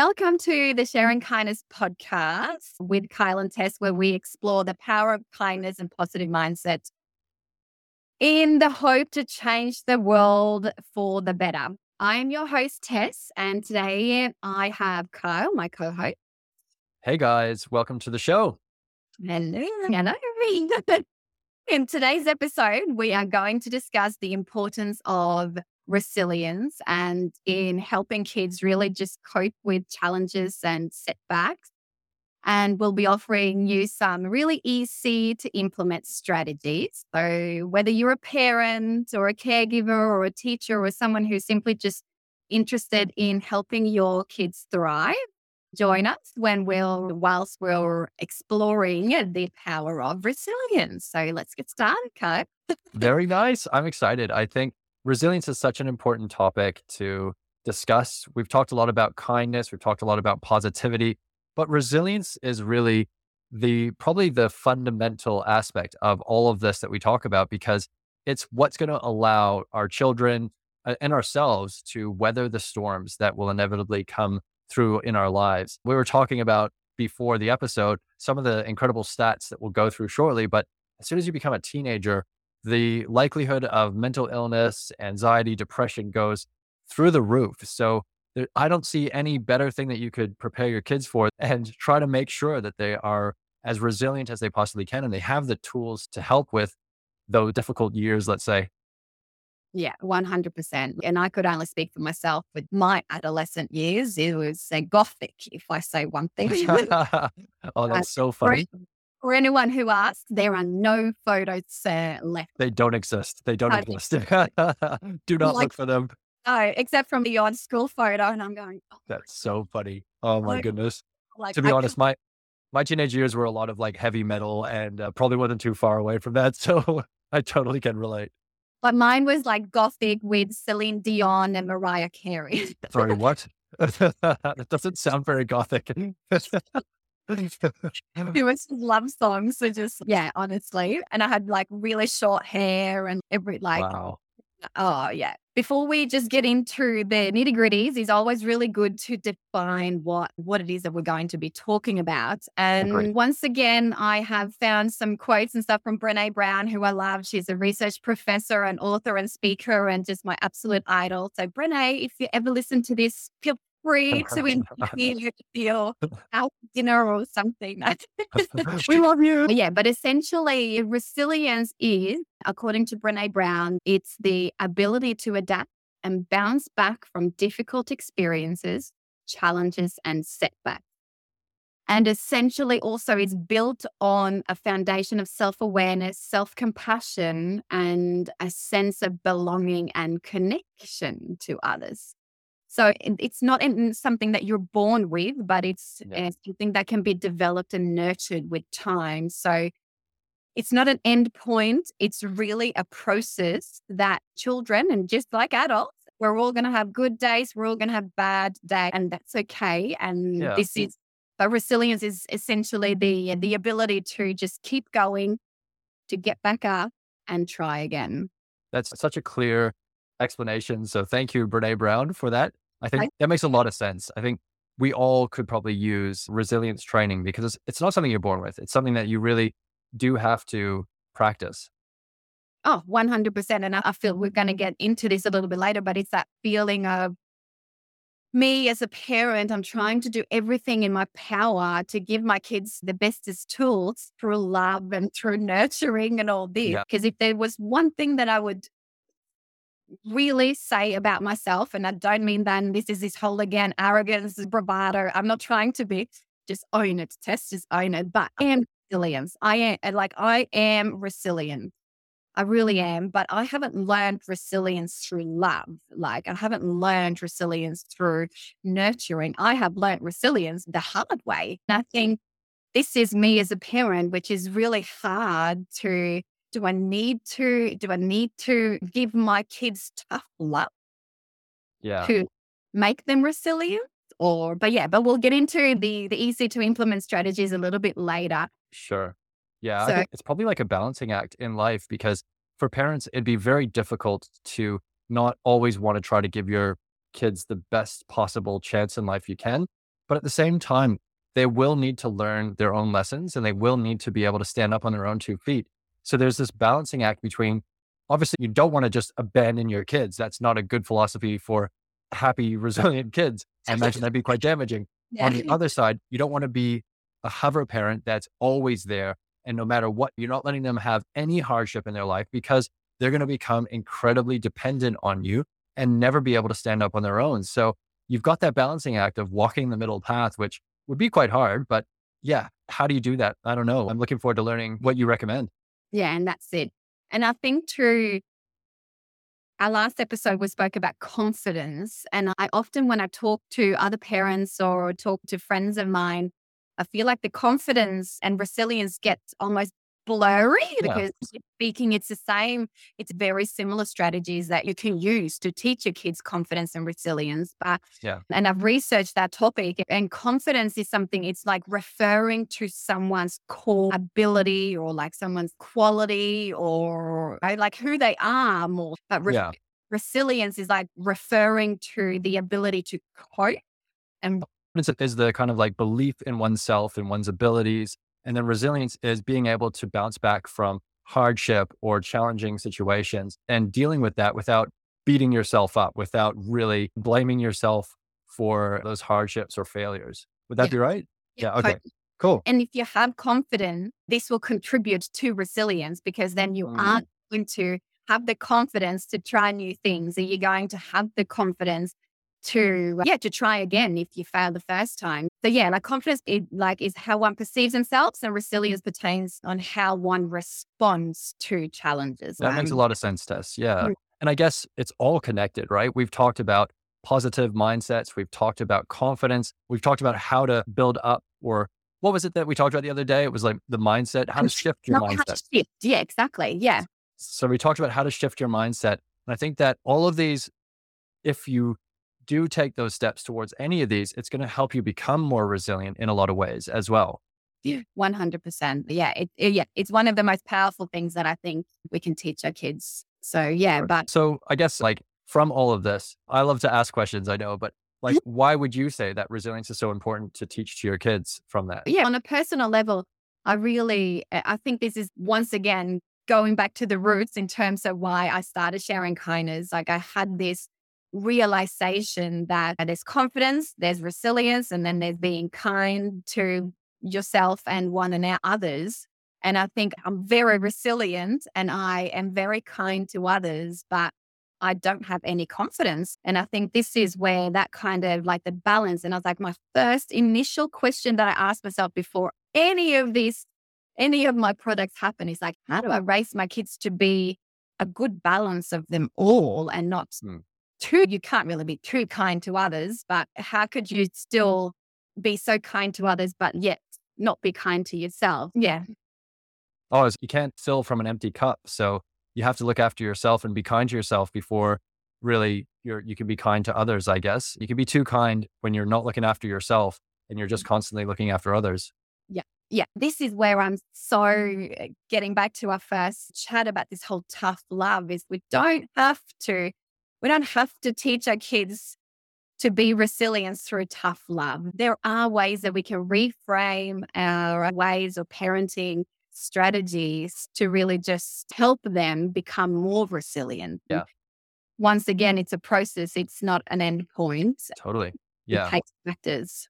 Welcome to the Sharing Kindness podcast with Kyle and Tess, where we explore the power of kindness and positive mindset in the hope to change the world for the better. I am your host, Tess, and today I have Kyle, my co host. Hey guys, welcome to the show. Hello. Hello. In today's episode, we are going to discuss the importance of resilience and mm-hmm. in helping kids really just cope with challenges and setbacks. And we'll be offering you some really easy to implement strategies. So, whether you're a parent or a caregiver or a teacher or someone who's simply just interested in helping your kids thrive, join us when we'll, whilst we're exploring the power of resilience. So, let's get started, Kyle. Very nice. I'm excited. I think resilience is such an important topic to discuss. We've talked a lot about kindness, we've talked a lot about positivity, but resilience is really the probably the fundamental aspect of all of this that we talk about because it's what's going to allow our children uh, and ourselves to weather the storms that will inevitably come through in our lives. We were talking about before the episode some of the incredible stats that we'll go through shortly, but as soon as you become a teenager, the likelihood of mental illness, anxiety, depression goes through the roof. So there, I don't see any better thing that you could prepare your kids for and try to make sure that they are as resilient as they possibly can and they have the tools to help with those difficult years, let's say. Yeah, 100%. And I could only speak for myself with my adolescent years. It was a gothic, if I say one thing. oh, uh, that's so funny. For anyone who asks, there are no photos uh, left. They don't exist. They don't exist. Do not like, look for them. No, except from the odd school photo. And I'm going, oh That's so funny. Oh my like, goodness. Like, to be I honest, my my teenage years were a lot of like heavy metal and uh, probably wasn't too far away from that. So I totally can relate. But mine was like gothic with Celine Dion and Mariah Carey. Sorry, what? that doesn't sound very gothic it was love songs. So just, yeah, honestly. And I had like really short hair and every like, wow. oh, yeah. Before we just get into the nitty gritties, it's always really good to define what, what it is that we're going to be talking about. And Agreed. once again, I have found some quotes and stuff from Brene Brown, who I love. She's a research professor and author and speaker and just my absolute idol. So, Brene, if you ever listen to this, feel free to you out dinner or something. we love you. Yeah, but essentially, resilience is, according to Brene Brown, it's the ability to adapt and bounce back from difficult experiences, challenges, and setbacks. And essentially, also, it's built on a foundation of self awareness, self compassion, and a sense of belonging and connection to others. So it's not something that you're born with, but it's yeah. something that can be developed and nurtured with time. So it's not an end point. It's really a process that children and just like adults, we're all going to have good days. We're all going to have bad days and that's okay. And yeah. this is, but resilience is essentially mm-hmm. the, the ability to just keep going, to get back up and try again. That's such a clear explanation. So thank you, Brene Brown, for that. I think I, that makes a lot of sense. I think we all could probably use resilience training because it's, it's not something you're born with. It's something that you really do have to practice. Oh, 100%. And I feel we're going to get into this a little bit later, but it's that feeling of me as a parent, I'm trying to do everything in my power to give my kids the bestest tools through love and through nurturing and all this. Because yeah. if there was one thing that I would really say about myself, and I don't mean then this is this whole again arrogance, bravado. I'm not trying to be just own it, Tess just own it, but I am resilience. I am like I am resilient. I really am, but I haven't learned resilience through love. Like I haven't learned resilience through nurturing. I have learned resilience the hard way. And I think this is me as a parent, which is really hard to do I need to do I need to give my kids tough love yeah. to make them resilient? Or but yeah, but we'll get into the the easy to implement strategies a little bit later. Sure. Yeah. So, it's probably like a balancing act in life because for parents it'd be very difficult to not always want to try to give your kids the best possible chance in life you can. But at the same time, they will need to learn their own lessons and they will need to be able to stand up on their own two feet. So there's this balancing act between obviously you don't want to just abandon your kids. That's not a good philosophy for happy, resilient kids. I imagine that'd be quite damaging. Yeah. On the other side, you don't want to be a hover parent that's always there. And no matter what, you're not letting them have any hardship in their life because they're going to become incredibly dependent on you and never be able to stand up on their own. So you've got that balancing act of walking the middle path, which would be quite hard. But yeah, how do you do that? I don't know. I'm looking forward to learning what you recommend. Yeah, and that's it. And I think through our last episode, we spoke about confidence. And I often, when I talk to other parents or talk to friends of mine, I feel like the confidence and resilience gets almost blurry yeah. because speaking it's the same it's very similar strategies that you can use to teach your kids confidence and resilience but yeah and i've researched that topic and confidence is something it's like referring to someone's core ability or like someone's quality or like who they are more but re- yeah. resilience is like referring to the ability to cope and is the kind of like belief in oneself and one's abilities and then resilience is being able to bounce back from hardship or challenging situations and dealing with that without beating yourself up, without really blaming yourself for those hardships or failures. Would that yeah. be right? Yeah. yeah. Okay. Cool. And if you have confidence, this will contribute to resilience because then you mm. are going to have the confidence to try new things. And you're going to have the confidence to yeah to try again if you fail the first time. So yeah like confidence it like is how one perceives themselves and resilience pertains on how one responds to challenges that um, makes a lot of sense tess yeah. Mm. and i guess it's all connected right? We've talked about positive mindsets we've talked about confidence we've talked about how to build up or what was it that we talked about the other day? It was like the mindset how to shift your Not mindset. shift. yeah exactly yeah. So we talked about how to shift your mindset and i think that all of these if you do take those steps towards any of these, it's going to help you become more resilient in a lot of ways as well. 100%. Yeah, it, it, yeah, it's one of the most powerful things that I think we can teach our kids. So, yeah, but so I guess like from all of this, I love to ask questions, I know, but like mm-hmm. why would you say that resilience is so important to teach to your kids from that? Yeah, on a personal level, I really I think this is once again going back to the roots in terms of why I started sharing kindness. Like I had this realization that there's confidence, there's resilience, and then there's being kind to yourself and one and others. And I think I'm very resilient and I am very kind to others, but I don't have any confidence. And I think this is where that kind of like the balance. And I was like, my first initial question that I asked myself before any of these, any of my products happen is like, how do I raise my kids to be a good balance of them all and not mm too, you can't really be too kind to others, but how could you still be so kind to others, but yet not be kind to yourself? Yeah. Oh, you can't fill from an empty cup. So you have to look after yourself and be kind to yourself before really you're, you can be kind to others, I guess. You can be too kind when you're not looking after yourself and you're just mm. constantly looking after others. Yeah. Yeah. This is where I'm so uh, getting back to our first chat about this whole tough love is we don't have to we don't have to teach our kids to be resilient through tough love. There are ways that we can reframe our ways of parenting strategies to really just help them become more resilient. Yeah. Once again, it's a process, it's not an end point. Totally. Yeah. It takes factors.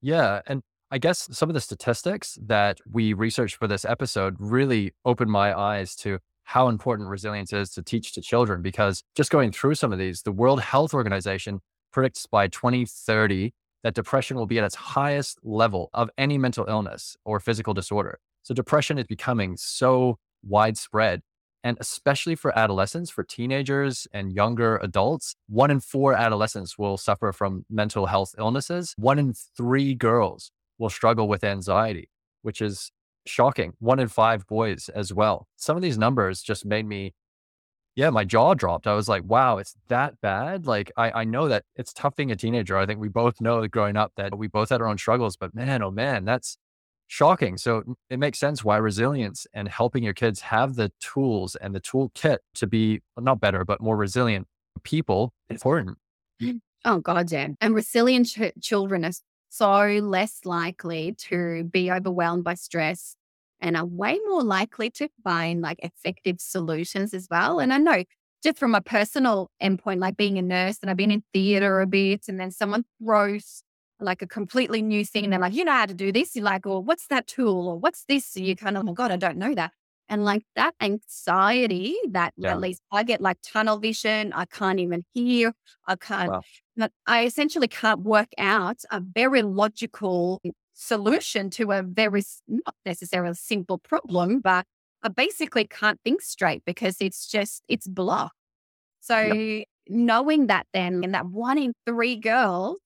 Yeah. And I guess some of the statistics that we researched for this episode really opened my eyes to how important resilience is to teach to children. Because just going through some of these, the World Health Organization predicts by 2030 that depression will be at its highest level of any mental illness or physical disorder. So depression is becoming so widespread. And especially for adolescents, for teenagers and younger adults, one in four adolescents will suffer from mental health illnesses. One in three girls will struggle with anxiety, which is shocking. One in five boys as well. Some of these numbers just made me, yeah, my jaw dropped. I was like, wow, it's that bad. Like, I, I know that it's tough being a teenager. I think we both know that growing up that we both had our own struggles, but man, oh man, that's shocking. So it makes sense why resilience and helping your kids have the tools and the toolkit to be not better, but more resilient people important. Mm. Oh, God, yeah. And resilient ch- children are so less likely to be overwhelmed by stress and are way more likely to find like effective solutions as well. And I know just from a personal endpoint, like being a nurse and I've been in theater a bit, and then someone throws like a completely new thing and they're like, you know how to do this. You're like, or what's that tool? Or what's this? So you kind of, oh God, I don't know that. And like that anxiety that yeah. at least I get like tunnel vision. I can't even hear. I can't, wow. I essentially can't work out a very logical solution to a very, not necessarily simple problem, but I basically can't think straight because it's just, it's blocked. So yep. knowing that then, and that one in three girls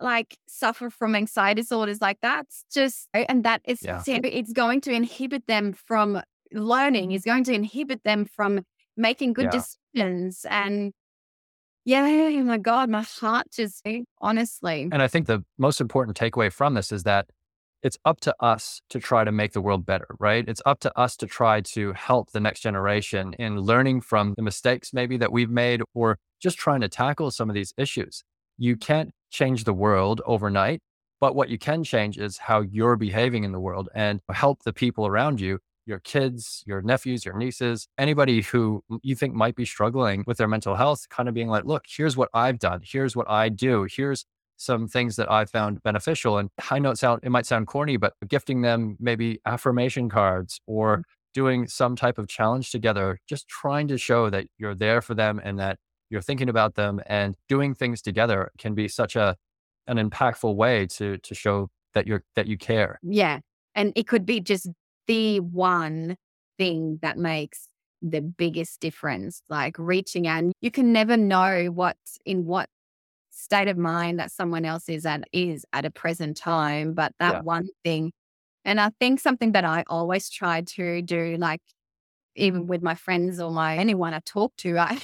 like suffer from anxiety disorders like that's just and that is yeah. it's going to inhibit them from learning mm-hmm. is going to inhibit them from making good yeah. decisions and yeah oh my god my heart just eh, honestly and i think the most important takeaway from this is that it's up to us to try to make the world better, right? It's up to us to try to help the next generation in learning from the mistakes maybe that we've made or just trying to tackle some of these issues. You can't change the world overnight, but what you can change is how you're behaving in the world and help the people around you, your kids, your nephews, your nieces, anybody who you think might be struggling with their mental health, kind of being like, look, here's what I've done. Here's what I do. Here's some things that I found beneficial. And I know it sound it might sound corny, but gifting them maybe affirmation cards or mm. doing some type of challenge together, just trying to show that you're there for them and that you're thinking about them and doing things together can be such a an impactful way to to show that you're that you care. Yeah. And it could be just the one thing that makes the biggest difference, like reaching out. You can never know what in what state of mind that someone else is at is at a present time, but that yeah. one thing. And I think something that I always try to do, like even with my friends or my anyone I talk to, I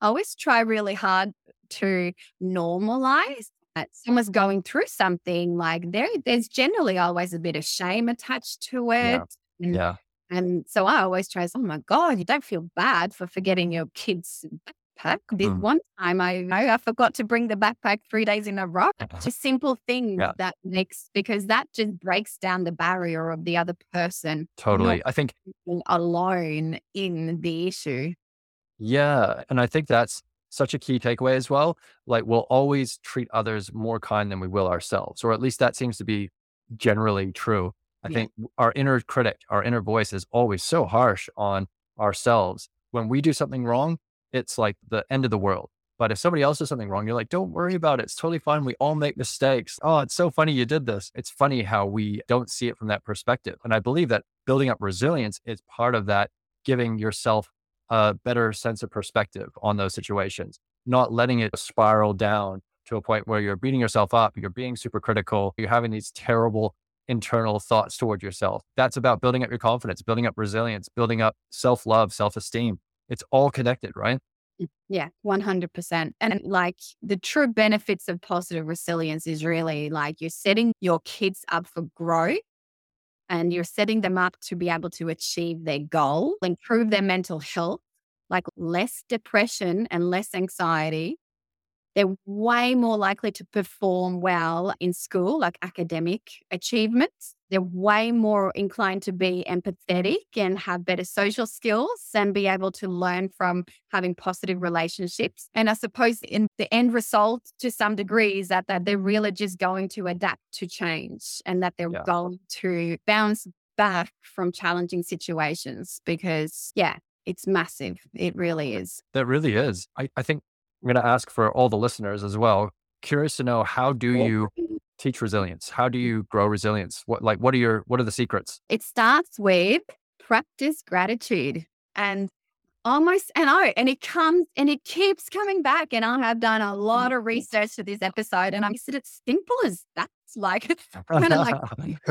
always try really hard to normalize that someone's going through something like there there's generally always a bit of shame attached to it. Yeah. And, yeah. and so I always try, oh my God, you don't feel bad for forgetting your kids backpack. This mm. one time I know I forgot to bring the backpack three days in a row. Just simple things yeah. that makes because that just breaks down the barrier of the other person. Totally. I think alone in the issue. Yeah. And I think that's such a key takeaway as well. Like we'll always treat others more kind than we will ourselves, or at least that seems to be generally true. I yeah. think our inner critic, our inner voice is always so harsh on ourselves. When we do something wrong, it's like the end of the world. But if somebody else does something wrong, you're like, don't worry about it. It's totally fine. We all make mistakes. Oh, it's so funny you did this. It's funny how we don't see it from that perspective. And I believe that building up resilience is part of that, giving yourself a better sense of perspective on those situations, not letting it spiral down to a point where you're beating yourself up, you're being super critical, you're having these terrible internal thoughts toward yourself. That's about building up your confidence, building up resilience, building up self love, self esteem. It's all connected, right? Mm, yeah, 100%. And like the true benefits of positive resilience is really like you're setting your kids up for growth and you're setting them up to be able to achieve their goal, improve their mental health, like less depression and less anxiety. They're way more likely to perform well in school, like academic achievements. They're way more inclined to be empathetic and have better social skills and be able to learn from having positive relationships. And I suppose in the end result, to some degree, is that, that they're really just going to adapt to change and that they're yeah. going to bounce back from challenging situations because, yeah, it's massive. It really is. That really is. I, I think I'm going to ask for all the listeners as well. Curious to know how do you teach resilience? How do you grow resilience? What like what are your what are the secrets? It starts with practice gratitude and almost and oh and it comes and it keeps coming back and I have done a mm. lot of research for this episode and I said it's simple as that like kind of like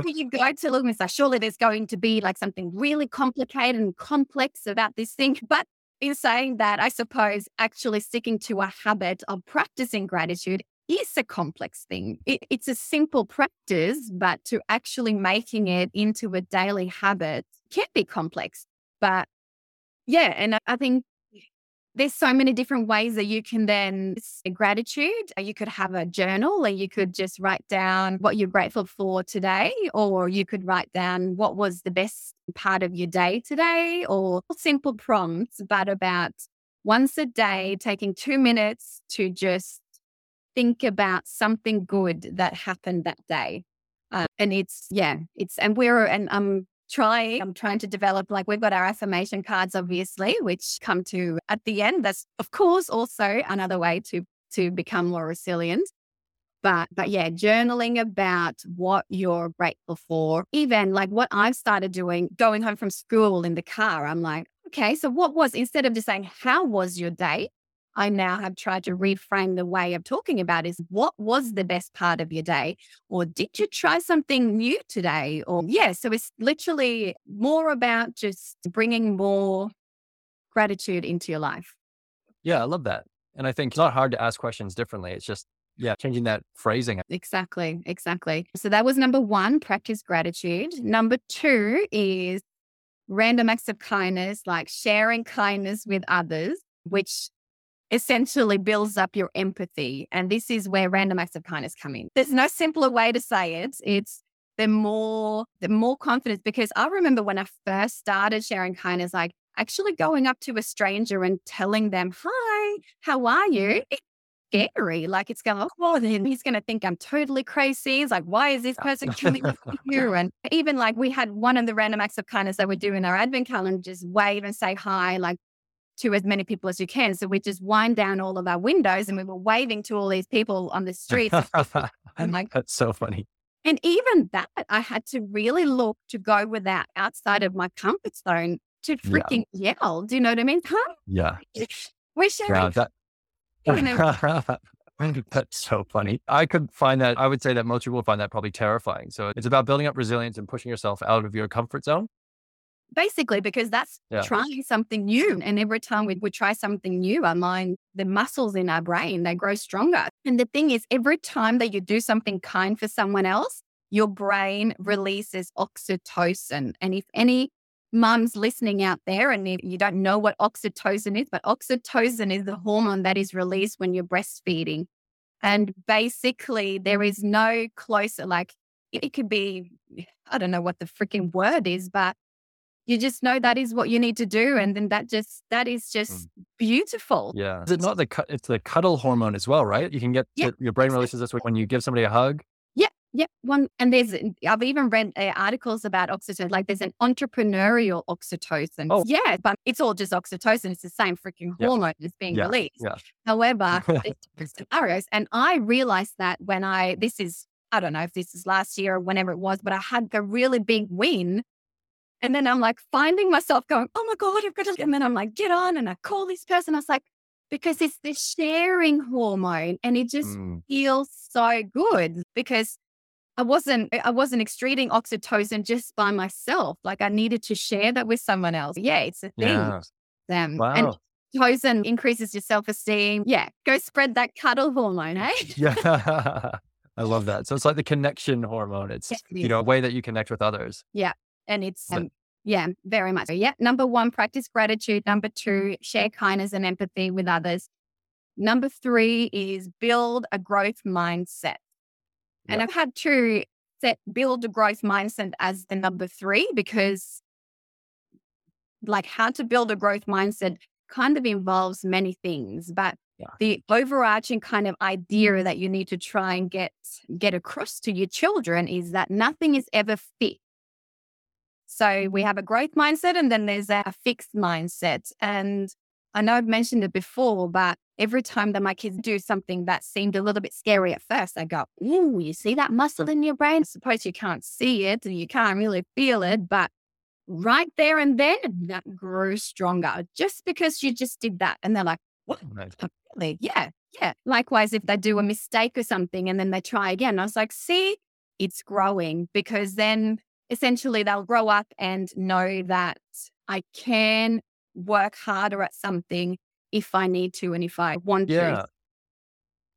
you go to look and say surely there's going to be like something really complicated and complex about this thing but in saying that i suppose actually sticking to a habit of practicing gratitude is a complex thing. It, it's a simple practice, but to actually making it into a daily habit can be complex. But yeah, and I think there's so many different ways that you can then gratitude. Uh, you could have a journal or you mm. could just write down what you're grateful for today, or you could write down what was the best part of your day today, or simple prompts, but about once a day, taking two minutes to just think about something good that happened that day. Uh, and it's, yeah, it's, and we're, and I'm trying, I'm trying to develop, like, we've got our affirmation cards, obviously, which come to at the end. That's, of course, also another way to, to become more resilient. But, but yeah, journaling about what you're grateful for. Even like what I've started doing, going home from school in the car, I'm like, okay, so what was, instead of just saying, how was your day? I now have tried to reframe the way of talking about is what was the best part of your day? Or did you try something new today? Or, yeah, so it's literally more about just bringing more gratitude into your life. Yeah, I love that. And I think it's not hard to ask questions differently. It's just, yeah, changing that phrasing. Exactly. Exactly. So that was number one, practice gratitude. Number two is random acts of kindness, like sharing kindness with others, which essentially builds up your empathy. And this is where random acts of kindness come in. There's no simpler way to say it. It's the more the more confidence because I remember when I first started sharing kindness, like actually going up to a stranger and telling them, Hi, how are you? Mm-hmm. It's scary. Like it's going, oh, well, then he's going to think I'm totally crazy. He's like, why is this person killing you? And even like we had one of the random acts of kindness that we do in our advent calendar, just wave and say hi, like to as many people as you can. So we just wind down all of our windows and we were waving to all these people on the streets. I'm like, that's so funny. And even that, I had to really look to go without outside of my comfort zone to freaking yeah. yell. Do you know what I mean? Huh? Yeah. We're sharing. Yeah, that, you know, That's so funny. I could find that, I would say that most people find that probably terrifying. So it's about building up resilience and pushing yourself out of your comfort zone basically because that's yeah. trying something new and every time we, we try something new our mind the muscles in our brain they grow stronger. And the thing is every time that you do something kind for someone else your brain releases oxytocin. And if any mums listening out there and you don't know what oxytocin is but oxytocin is the hormone that is released when you're breastfeeding. And basically there is no closer like it could be i don't know what the freaking word is but you just know that is what you need to do and then that just that is just mm. beautiful yeah is it not the it's the cuddle hormone as well right you can get yeah. your brain releases this when you give somebody a hug yeah yeah one and there's i've even read uh, articles about oxytocin like there's an entrepreneurial oxytocin oh. yeah but it's all just oxytocin it's the same freaking hormone yeah. that's being yeah. released however scenarios and i realized that when i this is I don't know if this is last year or whenever it was, but I had a really big win and then I'm like finding myself going, oh my God, I've got to. And then I'm like, get on. And I call this person. I was like, because it's the sharing hormone and it just mm. feels so good because I wasn't I wasn't excreting oxytocin just by myself. Like I needed to share that with someone else. Yeah, it's a thing. Yeah. Um, wow. And oxytocin increases your self-esteem. Yeah. Go spread that cuddle hormone, hey? yeah. I love that. So it's like the connection hormone. It's it you know, a way that you connect with others. Yeah. And it's, um, yeah, very much. So, Yeah. Number one, practice gratitude. Number two, share kindness and empathy with others. Number three is build a growth mindset. And I've had to set build a growth mindset as the number three because, like, how to build a growth mindset kind of involves many things, but yeah. the overarching kind of idea that you need to try and get get across to your children is that nothing is ever fixed so we mm-hmm. have a growth mindset and then there's a fixed mindset. And I know I've mentioned it before, but every time that my kids do something that seemed a little bit scary at first, I go, Ooh, you see that muscle in your brain? I suppose you can't see it and you can't really feel it, but right there and then that grew stronger just because you just did that. And they're like, What? Oh, really? Yeah. Yeah. Likewise, if they do a mistake or something and then they try again, I was like, See, it's growing because then essentially they'll grow up and know that I can work harder at something if I need to and if I want yeah. to.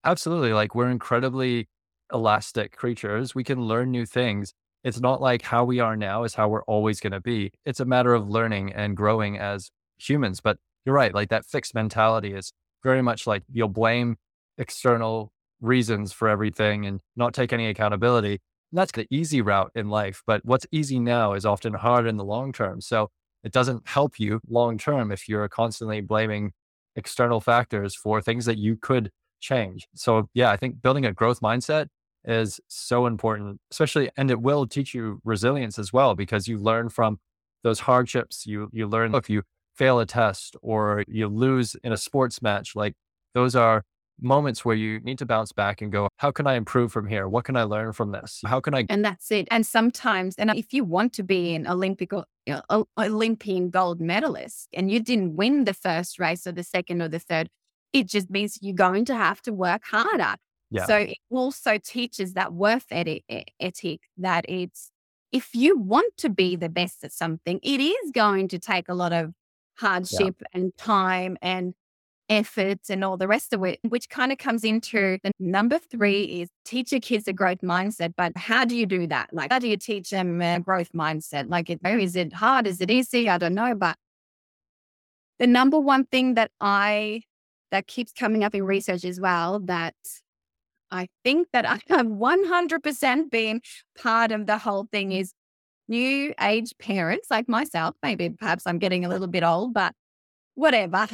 Absolutely. Like we're incredibly elastic creatures. We can learn new things. It's not like how we are now is how we're always going to be. It's a matter of learning and growing as humans. But you're right. Like that fixed mentality is very much like you'll blame external reasons for everything and not take any accountability. That's the easy route in life. But what's easy now is often hard in the long term. So it doesn't help you long term if you're constantly blaming external factors for things that you could change. So yeah, I think building a growth mindset is so important, especially, and it will teach you resilience as well, because you learn from those hardships. You, you learn if you fail a test or you lose in a sports match, like those are moments where you need to bounce back and go, how can I improve from here? What can I learn from this? How can I? And that's it. And sometimes, and if you want to be an Olympic or you uh, know, Olympian gold medalist and you didn't win the first race or the second or the third, it just means you're going to have to work harder. Yeah. So it also teaches that worth ethic, ethic that it's if you want to be the best at something, it is going to take a lot of hardship yeah. and time and effort and all the rest of it, which kind of comes into the number three is teach your kids a growth mindset. But how do you do that? Like, how do you teach them a growth mindset? Like, oh, is it hard? Is it easy? I don't know. But the number one thing that I, that keeps coming up in research as well, that I think that I have 100% been part of the whole thing is new age parents like myself. Maybe perhaps I'm getting a little bit old, but whatever.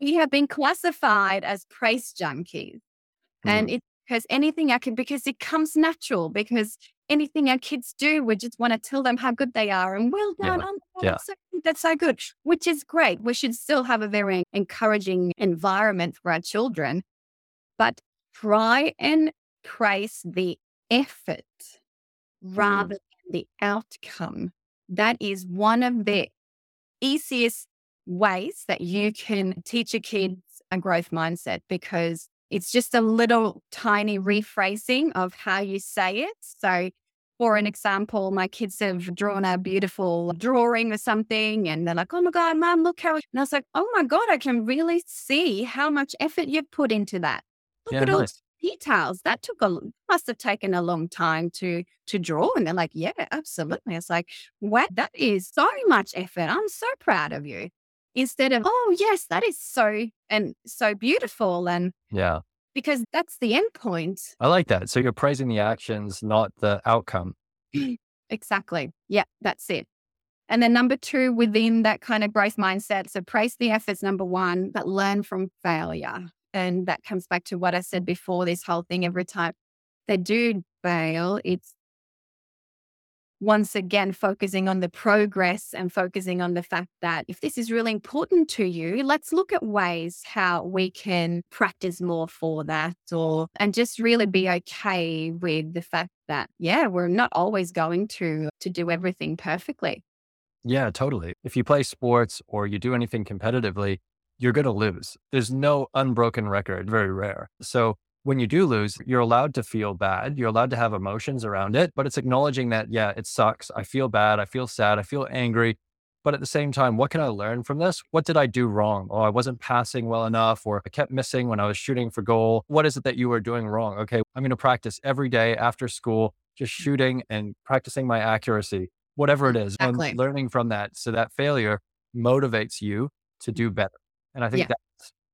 We have been classified as praise junkies. Mm. And it's because anything I can, because it comes natural, because anything our kids do, we just want to tell them how good they are and well done. Yeah. Oh, yeah. That's, so, that's so good, which is great. We should still have a very encouraging environment for our children, but try and praise the effort rather mm. than the outcome. That is one of the easiest ways that you can teach your mm. kids a growth mindset because it's just a little tiny rephrasing of how you say it. So, for an example, my kids have drawn a beautiful drawing or something, and they're like, Oh my God, mom, look how. And I was like, Oh my God, I can really see how much effort you've put into that. Look yeah, at nice. all the details. That took a must have taken a long time to to draw. And they're like, Yeah, absolutely. It's like, wow, that is so much effort. I'm so proud of you instead of, oh, yes, that is so and so beautiful. And yeah, because that's the end point. I like that. So you're praising the actions, not the outcome. exactly. Yeah, that's it. And then number two, within that kind of growth mindset, so praise the efforts, number one, but learn from failure. And that comes back to what I said before this whole thing every time they do fail, it's once again focusing on the progress and focusing on the fact that if this is really important to you let's look at ways how we can practice more for that or and just really be okay with the fact that yeah we're not always going to to do everything perfectly. Yeah totally. If you play sports or you do anything competitively you're going to lose. There's no unbroken record very rare. So when you do lose, you're allowed to feel bad. You're allowed to have emotions around it, but it's acknowledging that, yeah, it sucks. I feel bad. I feel sad. I feel angry. But at the same time, what can I learn from this? What did I do wrong? Oh, I wasn't passing well enough, or I kept missing when I was shooting for goal. What is it that you were doing wrong? Okay, I'm going to practice every day after school, just mm-hmm. shooting and practicing my accuracy, whatever it is, exactly. and learning from that. So that failure motivates you to do better. And I think yeah. that's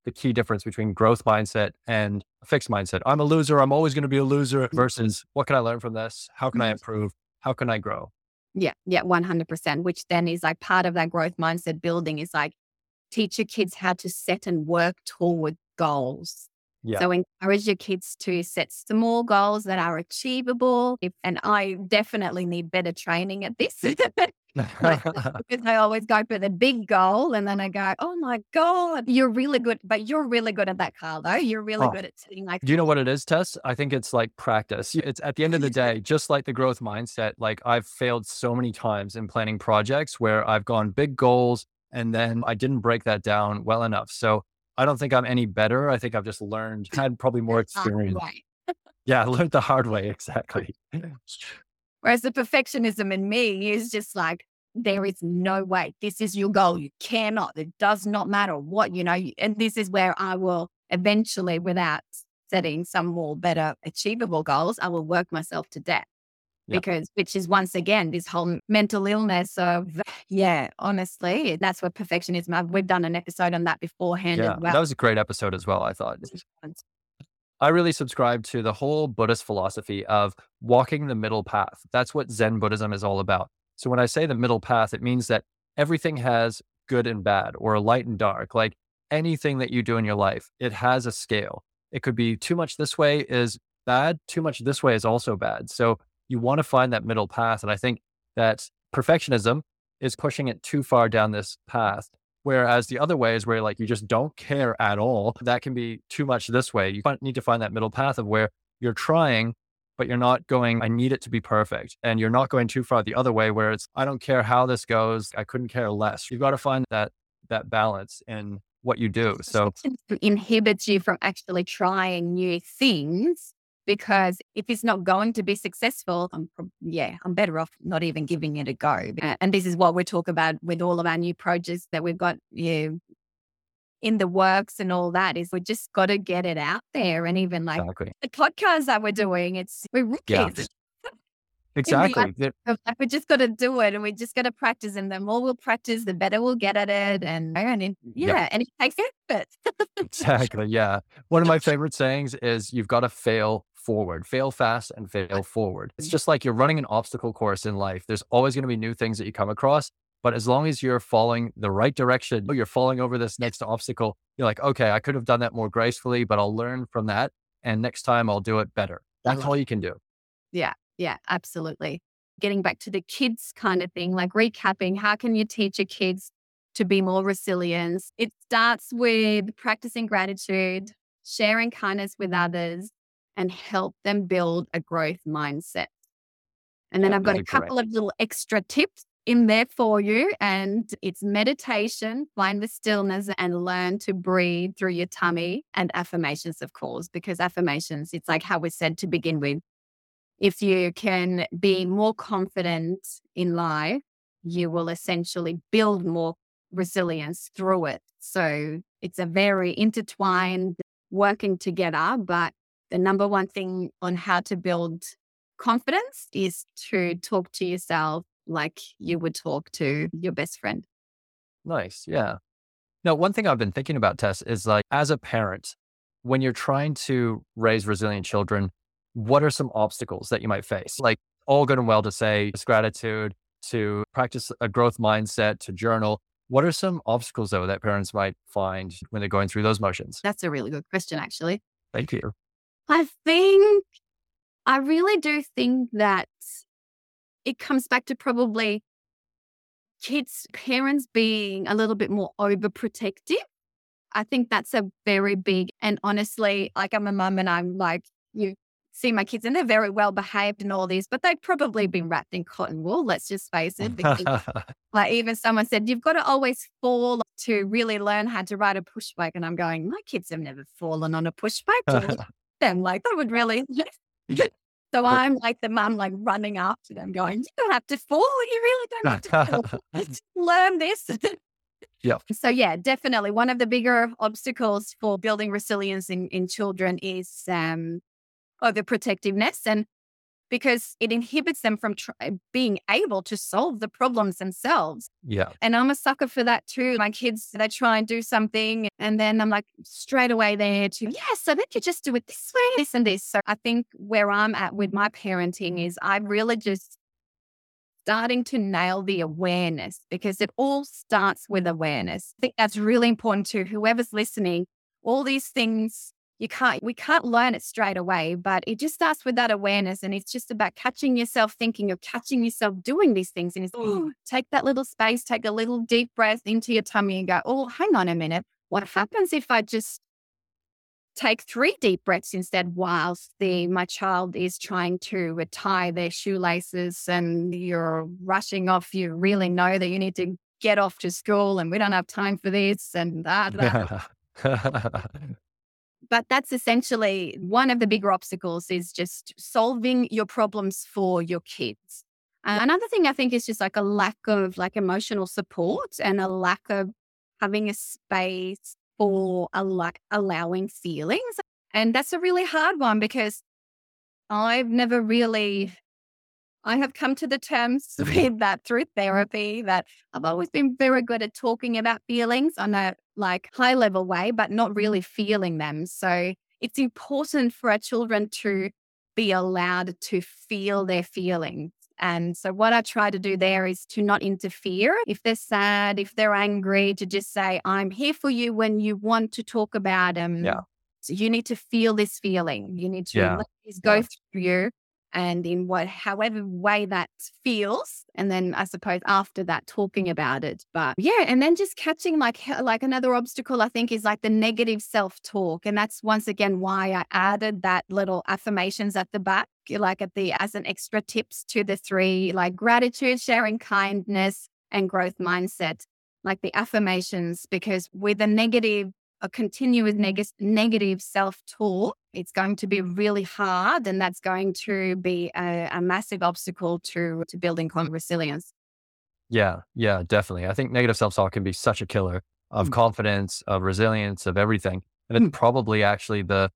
the key difference between growth mindset and a fixed mindset. I'm a loser. I'm always going to be a loser mm-hmm. versus what can I learn from this? How can I mm-hmm. improve? How can I grow? Yeah, yeah, 100%, which then is like part of that growth mindset building is like teach your kids how to set and work toward goals. Yeah. So encourage your kids to set small goals that are achievable. If, and I definitely need better training at this. because I always go for the big goal and then I go, oh my God, you're really good. But you're really good at that, Kyle, though. You're really oh. good at setting like. Do you know what it is, Tess? I think it's like practice. It's at the end of the day, just like the growth mindset. Like I've failed so many times in planning projects where I've gone big goals and then I didn't break that down well enough. So I don't think I'm any better. I think I've just learned, had probably more experience. yeah, I learned the hard way. Exactly. Whereas the perfectionism in me is just like, there is no way. This is your goal. You cannot. It does not matter what, you know. And this is where I will eventually, without setting some more better achievable goals, I will work myself to death. Yep. Because, which is once again, this whole mental illness of mm. Yeah, honestly, that's what perfectionism. We've done an episode on that beforehand Yeah, as well. that was a great episode as well. I thought. I really subscribe to the whole Buddhist philosophy of walking the middle path. That's what Zen Buddhism is all about. So when I say the middle path, it means that everything has good and bad or light and dark. Like anything that you do in your life, it has a scale. It could be too much this way is bad, too much this way is also bad. So you want to find that middle path. And I think that perfectionism is pushing it too far down this path. Whereas the other way is where like you just don't care at all. That can be too much this way. You need to find that middle path of where you're trying, but you're not going, I need it to be perfect. And you're not going too far the other way where it's, I don't care how this goes. I couldn't care less. You've got to find that that balance in what you do. So it inhibits you from actually trying new things because if it's not going to be successful, I'm yeah, I'm better off not even giving it a go. And this is what we talk about with all of our new projects that we've got yeah, in the works and all that is we just got to get it out there. And even like exactly. the podcast that we're doing, it's we're rookies. Yeah. Exactly. Like we just got to do it and we just got to practice. And the more we'll practice, the better we'll get at it. And, and it, yeah, yeah, and it takes effort. exactly. Yeah. One of my favorite sayings is you've got to fail forward, fail fast and fail forward. It's mm-hmm. just like you're running an obstacle course in life. There's always going to be new things that you come across. But as long as you're following the right direction, you're falling over this next obstacle, you're like, okay, I could have done that more gracefully, but I'll learn from that. And next time I'll do it better. That's all you can do. Yeah. Yeah. Absolutely. Getting back to the kids kind of thing, like recapping, how can you teach your kids to be more resilient? It starts with practicing gratitude, sharing kindness with others, and help them build a growth mindset. And then yeah, I've got a couple correct. of little extra tips in there for you. And it's meditation, find the stillness and learn to breathe through your tummy and affirmations, of course, because affirmations, it's like how we said to begin with. If you can be more confident in life, you will essentially build more resilience through it. So it's a very intertwined working together, but the number one thing on how to build confidence is to talk to yourself like you would talk to your best friend. Nice. Yeah. Now, one thing I've been thinking about, Tess, is like as a parent, when you're trying to raise resilient children, what are some obstacles that you might face? Like all good and well to say gratitude, to practice a growth mindset, to journal. What are some obstacles though that parents might find when they're going through those motions? That's a really good question, actually. Thank you. I think, I really do think that it comes back to probably kids, parents being a little bit more overprotective. I think that's a very big, and honestly, like I'm a mum and I'm like, you see my kids and they're very well behaved and all this, but they've probably been wrapped in cotton wool. Let's just face it. Because, like even someone said, you've got to always fall to really learn how to ride a push bike. And I'm going, my kids have never fallen on a push bike them. Like that would really. so I'm like the mum, like running after them, going, "You don't have to fall. You really don't have to fall. learn this." yeah. So yeah, definitely one of the bigger obstacles for building resilience in in children is um, overprotectiveness and because it inhibits them from tr- eh, being able to solve the problems themselves. Yeah. And I'm a sucker for that too. My kids, they try and do something and then I'm like straight away there to, yes, so then you just do it this way, this and this. So I think where I'm at with my parenting is I'm really just starting to nail the awareness because it all starts with awareness. I think that's really important to whoever's listening. All these things you can't we can't learn it straight away but it just starts with that awareness and it's just about catching yourself thinking of catching yourself doing these things and it's oh, take that little space take a little deep breath into your tummy and go oh hang on a minute what happens if i just take three deep breaths instead whilst the my child is trying to tie their shoelaces and you're rushing off you really know that you need to get off to school and we don't have time for this and that, that. But that's essentially one of the bigger obstacles is just solving your problems for your kids. Uh, another thing I think is just like a lack of like emotional support and a lack of having a space for a like allowing feelings. And that's a really hard one because I've never really I have come to the terms with that through therapy that I've always been very good at talking about feelings on a like high level way, but not mm-hmm. really feeling them. So it's important for our children to be allowed to feel their feelings. And so, what I try to do there is to not interfere. If they're sad, if they're angry, to just say, I'm here for you when you want to talk about them. Yeah. So, you need to feel this feeling. You need to Yeah. let this go Yeah. through you and in what however way that feels and then i suppose after that talking about it. But yeah and then just catching like like another obstacle i think is like the negative self-talk and that's once again why i added that little affirmations at the back like at the as an extra tips to the three like gratitude sharing kindness and growth mindset like the affirmations because with a negative a continuous neg- negative self talk, it's going to be really hard. And that's going to be a, a massive obstacle to, to building resilience. Yeah, yeah, definitely. I think negative self talk can be such a killer of Mm. confidence, of resilience, of everything. And it's Mm. probably actually the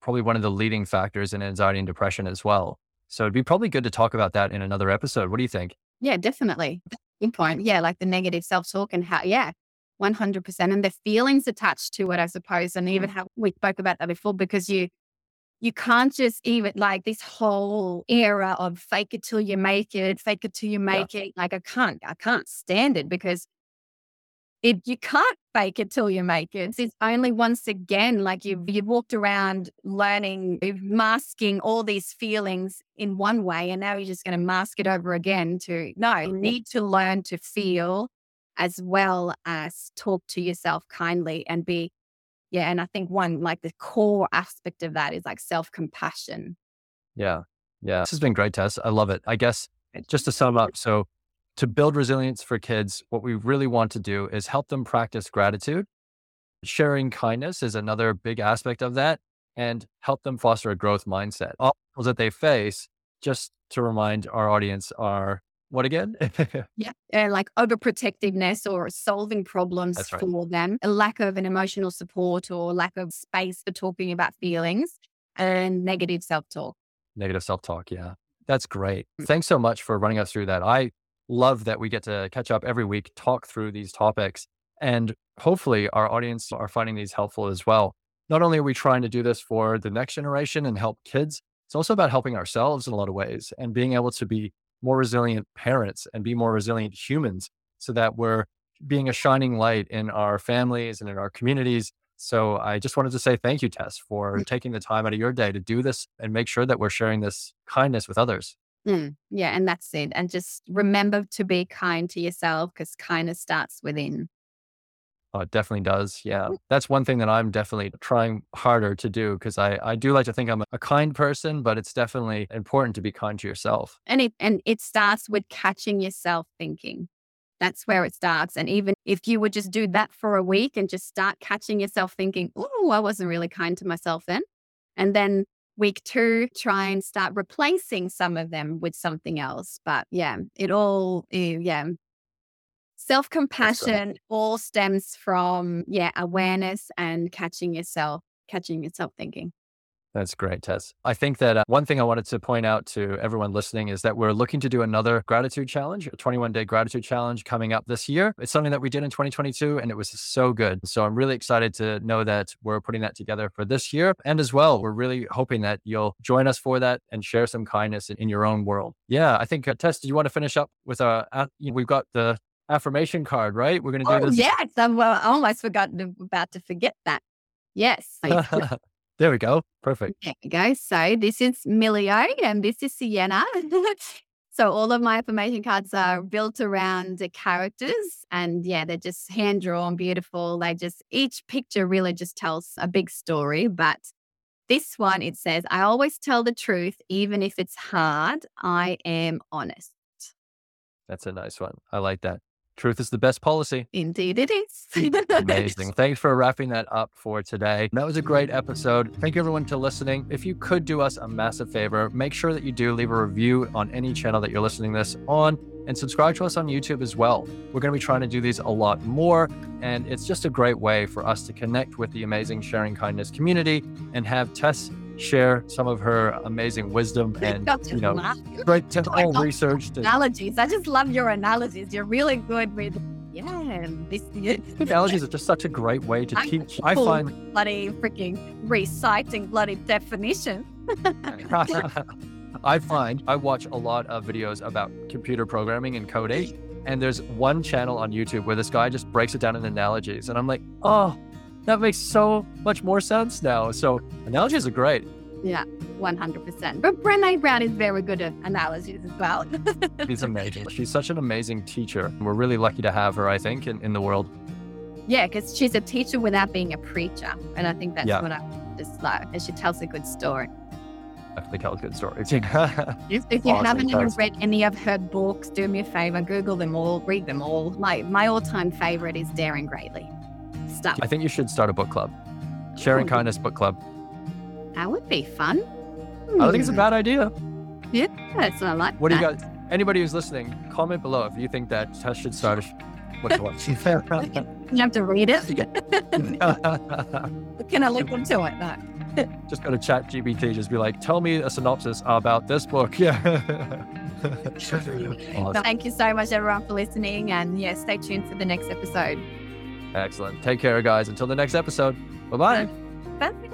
probably one of the leading factors in anxiety and depression as well. So it'd be probably good to talk about that in another episode. What do you think? Yeah, definitely. Good point. Yeah, like the negative self talk and how, yeah, 100%. And the feelings attached to it, I suppose. And even mm. how we spoke about that before, because you, you can't just even like this whole era of fake it till you make it, fake it till you make it. Like I can't, I can't stand it because it you can't fake it till you make it. It's only once again like you've you've walked around learning, masking all these feelings in one way, and now you're just going to mask it over again. To no, you need to learn to feel as well as talk to yourself kindly and be yeah. And I think one like the core aspect of that is like self compassion. Yeah. Yeah. This has been great, Tess. I love it. I guess just to sum up, so to build resilience for kids, what we really want to do is help them practice gratitude. Sharing kindness is another big aspect of that and help them foster a growth mindset. Obstacles that they face, just to remind our audience, are what again? Yeah. Uh, like overprotectiveness or solving problems right. for them, a lack of an emotional support or lack of space for talking about feelings and negative self talk. Negative self talk. Yeah. That's great. Thanks so much for running us through that. I love that we get to catch up every week, talk through these topics, and hopefully our audience are finding these helpful as well. Not only are we trying to do this for the next generation and help kids, it's also about helping ourselves in a lot of ways and being able to be more resilient parents and be more resilient humans so that we're being a shining light in our families and in our communities. So I just wanted to say thank you, Tess, for taking the time out of your day to do this and make sure that we're sharing this kindness with others. Mm, yeah. And that's it. And just remember to be kind to yourself because kindness starts within. Oh, it definitely does. Yeah. That's one thing that I'm definitely trying harder to do because I, I do like to think I'm a kind person, but it's definitely important to be kind to yourself. And it and it starts with catching yourself thinking. That's where it starts. And even if you would just do that for a week and just start catching yourself thinking, oh, I wasn't really kind to myself then. And then week two, try and start replacing some of them with something else. But yeah, it all, eh, yeah. Self compassion all stems from, yeah, awareness and catching yourself, catching yourself thinking. That's great, Tess. I think that uh, one thing I wanted to point out to everyone listening is that we're looking to do another gratitude challenge, a 21 day gratitude challenge coming up this year. It's something that we did in 2022 and it was so good. So I'm really excited to know that we're putting that together for this year. And as well, we're really hoping that you'll join us for that and share some kindness in, in your own world. Yeah, I think, uh, Tess, do you want to finish up with a, uh, we've got the affirmation card, right? We're going to do Oh, this. yes. I well, I almost forgotten about to forget that. Yes. there we go. Perfect. There we go. So this is Milio and this is Sienna. so all of my affirmation cards are built around the characters and yeah, they're just hand drawn, beautiful. They just, each picture really just tells a big story. But this one, it says, I always tell the truth, even if it's hard. I am honest. That's a nice one. I like that. Truth is the best policy. Indeed, it is. Amazing. Thanks for wrapping that up for today. That was a great episode. Thank you everyone to listening. If you could do us a massive favor, make sure that you do leave a review on any channel that you're listening this on and subscribe to us on YouTube as well. We're going to be trying to do these a lot more and it's just a great way for us to connect with the amazing sharing kindness community and have Tess share some of her amazing wisdom and you know great technical oh, research. To, analogies. I just love your analogies. You're really good with yeah. This, analogies are just such a great way to I teach. I find bloody freaking reciting bloody definition. I find I watch a lot of videos about computer programming and coding, and there's one channel on YouTube where this guy just breaks it down in analogies, and I'm like, oh, that makes so much more sense now. So analogies are great. Yeah, 100%. But Brene Brown is very good at analogies as well. She's amazing. She's such an amazing teacher. We're really lucky to have her, I think, in, in the world. Yeah, because she's a teacher without being a preacher. And I think that's yeah. what I just like. And she tells a good story. Definitely tells a good stories. if, if you awesome. haven't even read any of her books, do me a favor, Google them all, read them all. My, my all time favorite is Daring Greatly. Stuff. I think you should start a book club. Sharing Kindness Book Club. That would be fun. I don't think it's a hmm. bad idea. Yeah, that's what I like. What that. do you got? Anybody who's listening, comment below if you think that Tess should start a book club. you have to read it. Can I look into it? No. just go to chat GPT, just be like, tell me a synopsis about this book. Yeah. awesome. Thank you so much, everyone, for listening. And yeah, stay tuned for the next episode. Excellent. Take care, guys. Until the next episode. Bye-bye. Bye.